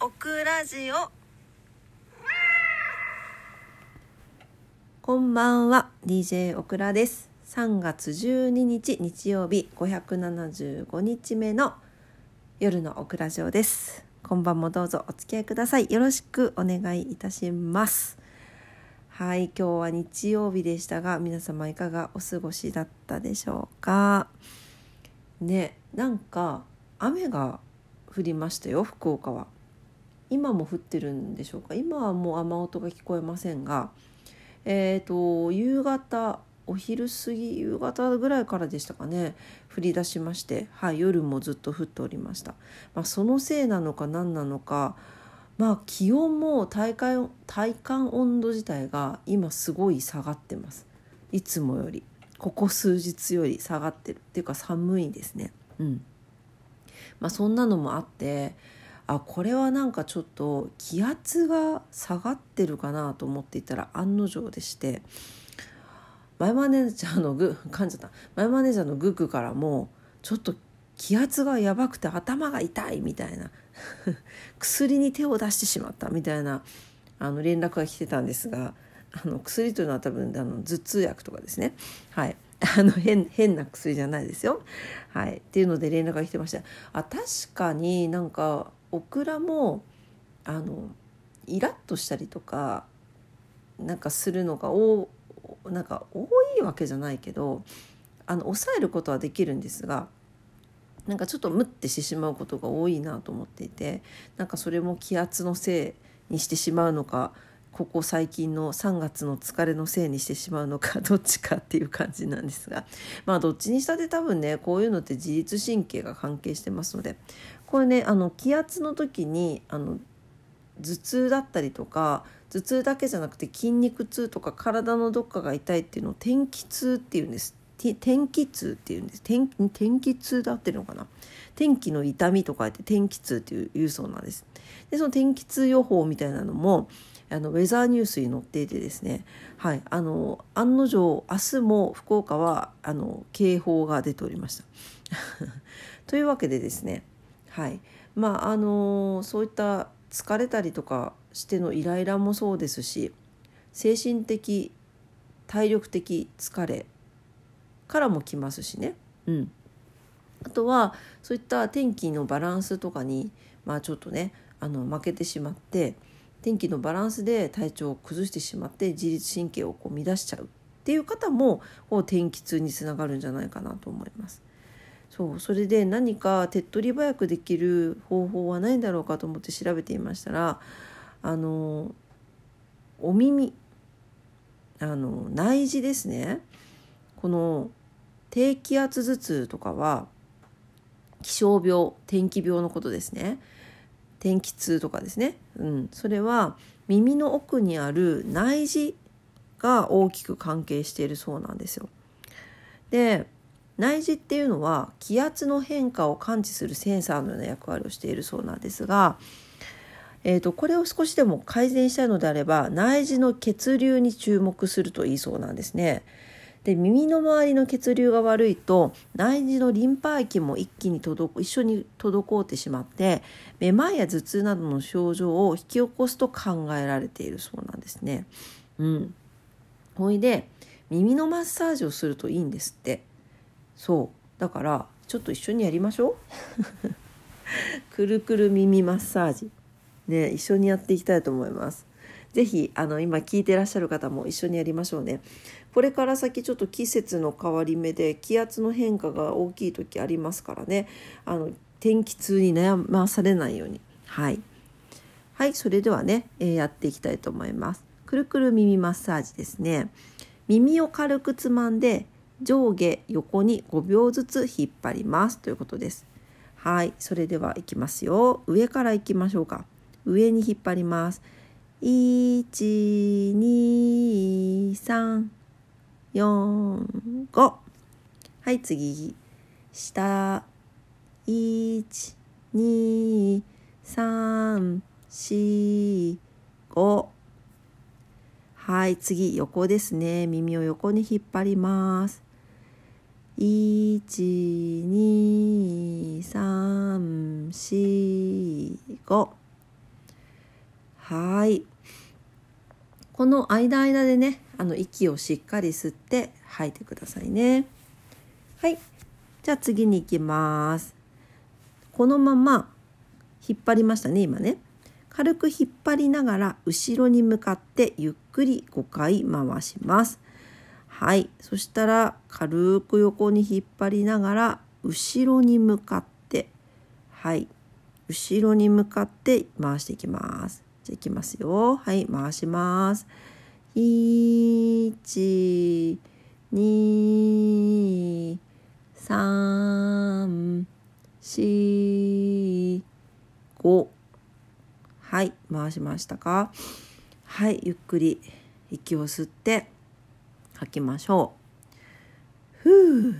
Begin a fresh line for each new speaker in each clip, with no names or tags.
オクラジオ。
こんばんは。DJ オクラです。3月12日日曜日575日目の夜のオクラジオです。こんばんもどうぞお付き合いください。よろしくお願いいたします。はい今日は日曜日でしたが皆様いかがお過ごしだったでしょうか？ねなんか雨が降りましたよ福岡は。今も降ってるんでしょうか？今はもう雨音が聞こえませんがえーと、夕方お昼過ぎ夕方ぐらいからでしたかね？降り出しまして、はい、夜もずっと降っておりました、まあ、そのせいなのか何なのかまあ気温も体感体感温度自体が今すごい下がってます。いつもより。ここ数日より下がってる。っていうか寒いですね。うん。まあそんなのもあってあこれはなんかちょっと気圧が下がってるかなと思っていたら案の定でして前マネージャーのグ噛んじゃった。前マネージャーのグッグからもちょっと気圧がやばくて頭が痛いみたいな 薬に手を出してしまったみたいなあの連絡が来てたんですがあの薬というのは多分あの頭痛薬とかですね。はい。あの変変な薬じゃないですよ。はい、っていうので連絡が来てましたあ確かになんかオクラもあのイラッとしたりとかなんかするのがおなんか多いわけじゃないけどあの抑えることはできるんですがなんかちょっとムッてしてしまうことが多いなと思っていてなんかそれも気圧のせいにしてしまうのかここ最近の3月の疲れのせいにしてしまうのか どっちかっていう感じなんですがまあどっちにしたって多分ねこういうのって自律神経が関係してますのでこれねあの気圧の時にあの頭痛だったりとか頭痛だけじゃなくて筋肉痛とか体のどっかが痛いっていうのを天気痛っていうんです。天気痛っていうんです。天天気痛だってるのかな。天気の痛みとかって天気痛っていう言うそうなんです。でその天気痛予報みたいなのもあのウェザーニュースに載っていてですね、はい、あの案の定明日も福岡はあの警報が出ておりました。というわけでですねはい。まああのそういった疲れたりとかしてのイライラもそうですし精神的体力的疲れからもきますしね、うん、あとはそういった天気のバランスとかに、まあ、ちょっとねあの負けてしまって天気のバランスで体調を崩してしまって自律神経をこう乱しちゃうっていう方もこう天気痛につながるんじゃないかなと思います。そうそれで何か手っ取り早くできる方法はないんだろうかと思って調べていましたらあのお耳あの内耳ですね。この低気圧頭痛とかは気象病天気病のことですね。天気痛とかですね、うん、それは耳の奥にある内耳が大きく関係しているそうなんですよ。で内耳っていうのは気圧の変化を感知するセンサーのような役割をしているそうなんですが、えーと、これを少しでも改善したいのであれば内耳の血流に注目するといいそうなんですね。で耳の周りの血流が悪いと内耳のリンパ液も一気に届一緒に滞ってしまってめまいや頭痛などの症状を引き起こすと考えられているそうなんですね。うん、ほいで耳のマッサージをするといいんですって。そう。だからちょっと一緒にやりましょう。くるくる耳マッサージ。ね一緒にやっていきたいと思います。是非あの今聞いてらっしゃる方も一緒にやりましょうね。これから先ちょっと季節の変わり目で気圧の変化が大きい時ありますからね。あの天気痛に悩まされないように。はい。はいそれではね、えー、やっていきたいと思います。くるくる耳マッサージですね。耳を軽くつまんで上下横に5秒ずつ引っ張りますということです。はい、それではいきますよ。上からいきましょうか。上に引っ張ります。1、2、3、4、5。はい、次。下。1、2、3、4、5。はい、次、横ですね。耳を横に引っ張ります。12345はい。この間間でねあの息をしっかり吸って吐いてくださいね。はい。じゃあ次に行きます。このまま引っ張りましたね今ね。軽く引っ張りながら後ろに向かってゆっくり5回回します。はい。そしたら軽く横に引っ張りながら後ろに向かって。はい。後ろに向かって回していきます。じゃあいきますよ。はい。回します。1 2 3 4 5はい。回しましたか？はい。ゆっくり。息を吸って。吐きましょう。ふう。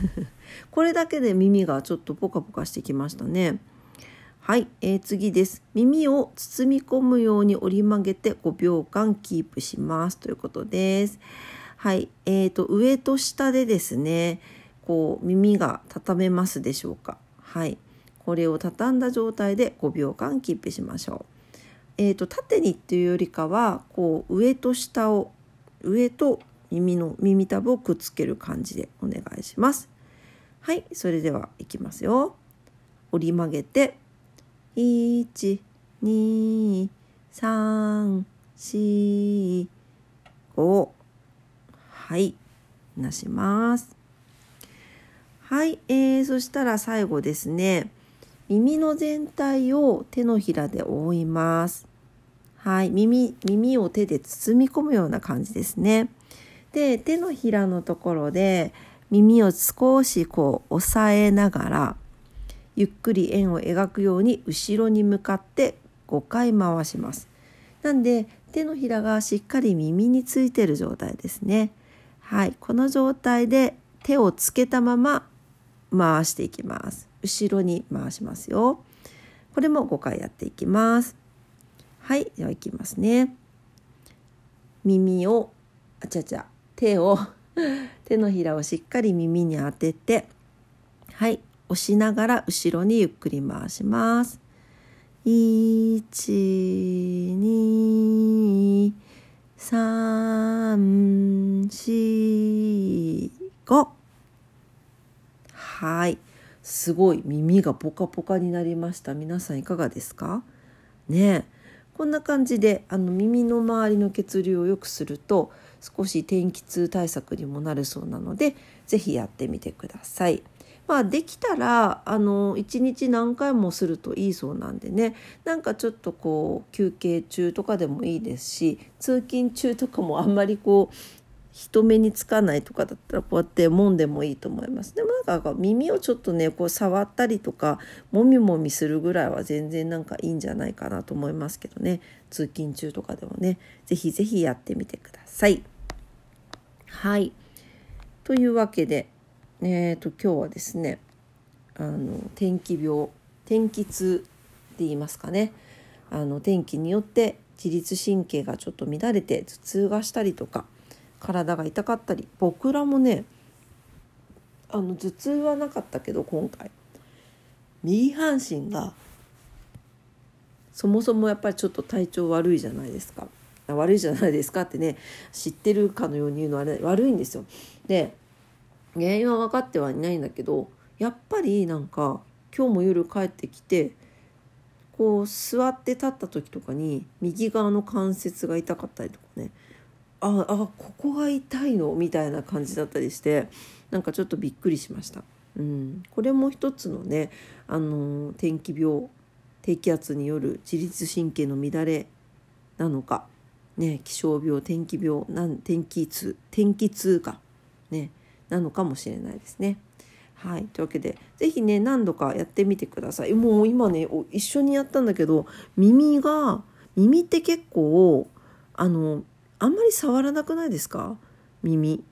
これだけで耳がちょっとポカポカしてきましたね。はい、えー、次です。耳を包み込むように折り曲げて5秒間キープします。ということです。はいえーと、上と下でですねこう耳が畳めますでしょうか。はいこれを畳んだ状態で5秒間キープしましょう。えーと、と縦にっていうよりかはこう上と下を上と耳の耳たぶをくっつける感じでお願いします。はいそれではいきますよ。折り曲げて12345はいなします。はい、えー、そしたら最後ですね。耳の全体を手のひらで覆います。はい耳耳を手で包み込むような感じですね。で手のひらのところで耳を少しこう押さえながらゆっくり円を描くように後ろに向かって5回回します。なんで手のひらがしっかり耳についてる状態ですね。はい、この状態で手をつけたまま回していきます。後ろに回しますよ。これも5回やっていきます。はい、ではいきますね。耳をあちゃちゃ手を 手のひらをしっかり耳に当ててはい押しながら後ろにゆっくり回します。1、2、3、4、5。はい。すごい耳がポカポカになりました。皆さんいかがですか？ねこんな感じであの耳の周りの血流を良くすると少し天気痛対策にもなるそうなので是非やってみてください。まあできたらあの1日何回もするといいそうなんでねなんかちょっとこう休憩中とかでもいいですし通勤中とかもあんまりこう人目につかないとかだったらこうやって揉んでもいいと思います。でもなんか耳をちょっとねこう触ったりとかもみもみするぐらいは全然なんかいいんじゃないかなと思いますけどね通勤中とかでもね是非是非やってみてください。はい。というわけでえーと、今日はですねあの天気病天気痛って言いますかね。あの天気によって自律神経がちょっと乱れて頭痛がしたりとか体が痛かったり僕らもねあの頭痛はなかったけど今回右半身がそもそもやっぱりちょっと体調悪いじゃないですか。悪いじゃないですかってね知ってるかのように言うのは、ね、悪いんですよ。で原因は分かってはいないんだけどやっぱりなんか今日も夜帰ってきてこう座って立った時とかに右側の関節が痛かったりとかねああここが痛いの？みたいな感じだったりしてなんかちょっとびっくりしました。うん、これも一つのね、あの天気病低気圧による自律神経の乱れなのか、ね、気象病天気病なん天気痛天気痛かねなのかもしれないですね。はい、というわけで是非ね何度かやってみてください。もう今ね一緒にやったんだけど耳が耳って結構あのあんまり触らなくないですか？耳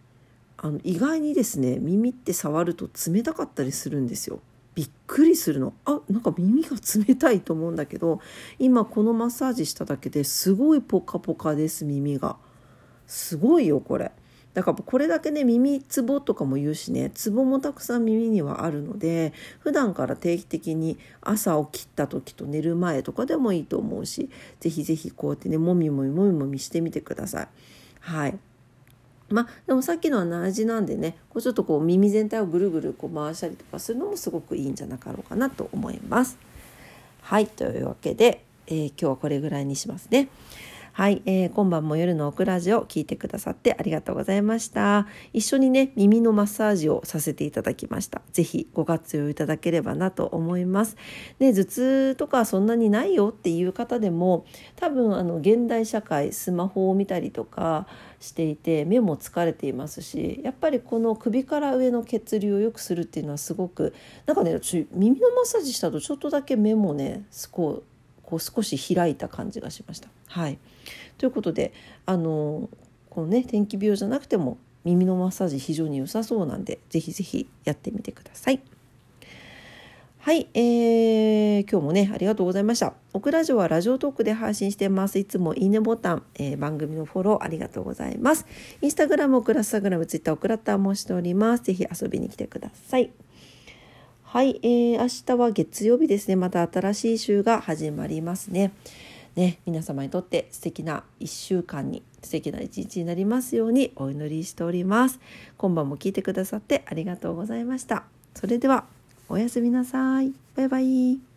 あの意外にですね耳って触ると冷たかったりするんですよ。びっくりするの。あなんか耳が冷たいと思うんだけど今このマッサージしただけですごいポカポカです耳が。すごいよこれ。だからこれだけね耳つぼとかも言うしねツボもたくさん耳にはあるので普段から定期的に朝起きた時と寝る前とかでもいいと思うし是非是非こうやってねもみもみもみもみしてみてください。はい。まあ、でもさっきのは内耳なんでねこうちょっとこう耳全体をぐるぐるこう回したりとかするのもすごくいいんじゃなかろうかなと思います。はいというわけで、えー、今日はこれぐらいにしますね。はい、えー、今晩も夜のオクラジオ聞いてくださってありがとうございました。一緒にね、耳のマッサージをさせていただきました。ぜひご活用いただければなと思います。で、頭痛とかそんなにないよっていう方でも、多分あの現代社会スマホを見たりとかしていて目も疲れていますし、やっぱりこの首から上の血流を良くするっていうのはすごくなんかね、耳のマッサージしたとちょっとだけ目もね、こうこう少し開いた感じがしました。はい、ということであのこのね天気病じゃなくても耳のマッサージ非常に良さそうなんでぜひぜひやってみてください。はい、えー、今日もねありがとうございました。オクラジオはラジオトークで配信してます。いつもいいねボタン、えー、番組のフォローありがとうございます。インスタグラム、オクラスタグラム、ツイッター、オクラッターもしております。ぜひ遊びに来てください。はい、えー、明日は月曜日ですね。また新しい週が始まりますね。ね、皆様にとって素敵な1週間に素敵な一日になりますようにお祈りしております。今晩も聞いてくださってありがとうございました。それではおやすみなさい。バイバイ。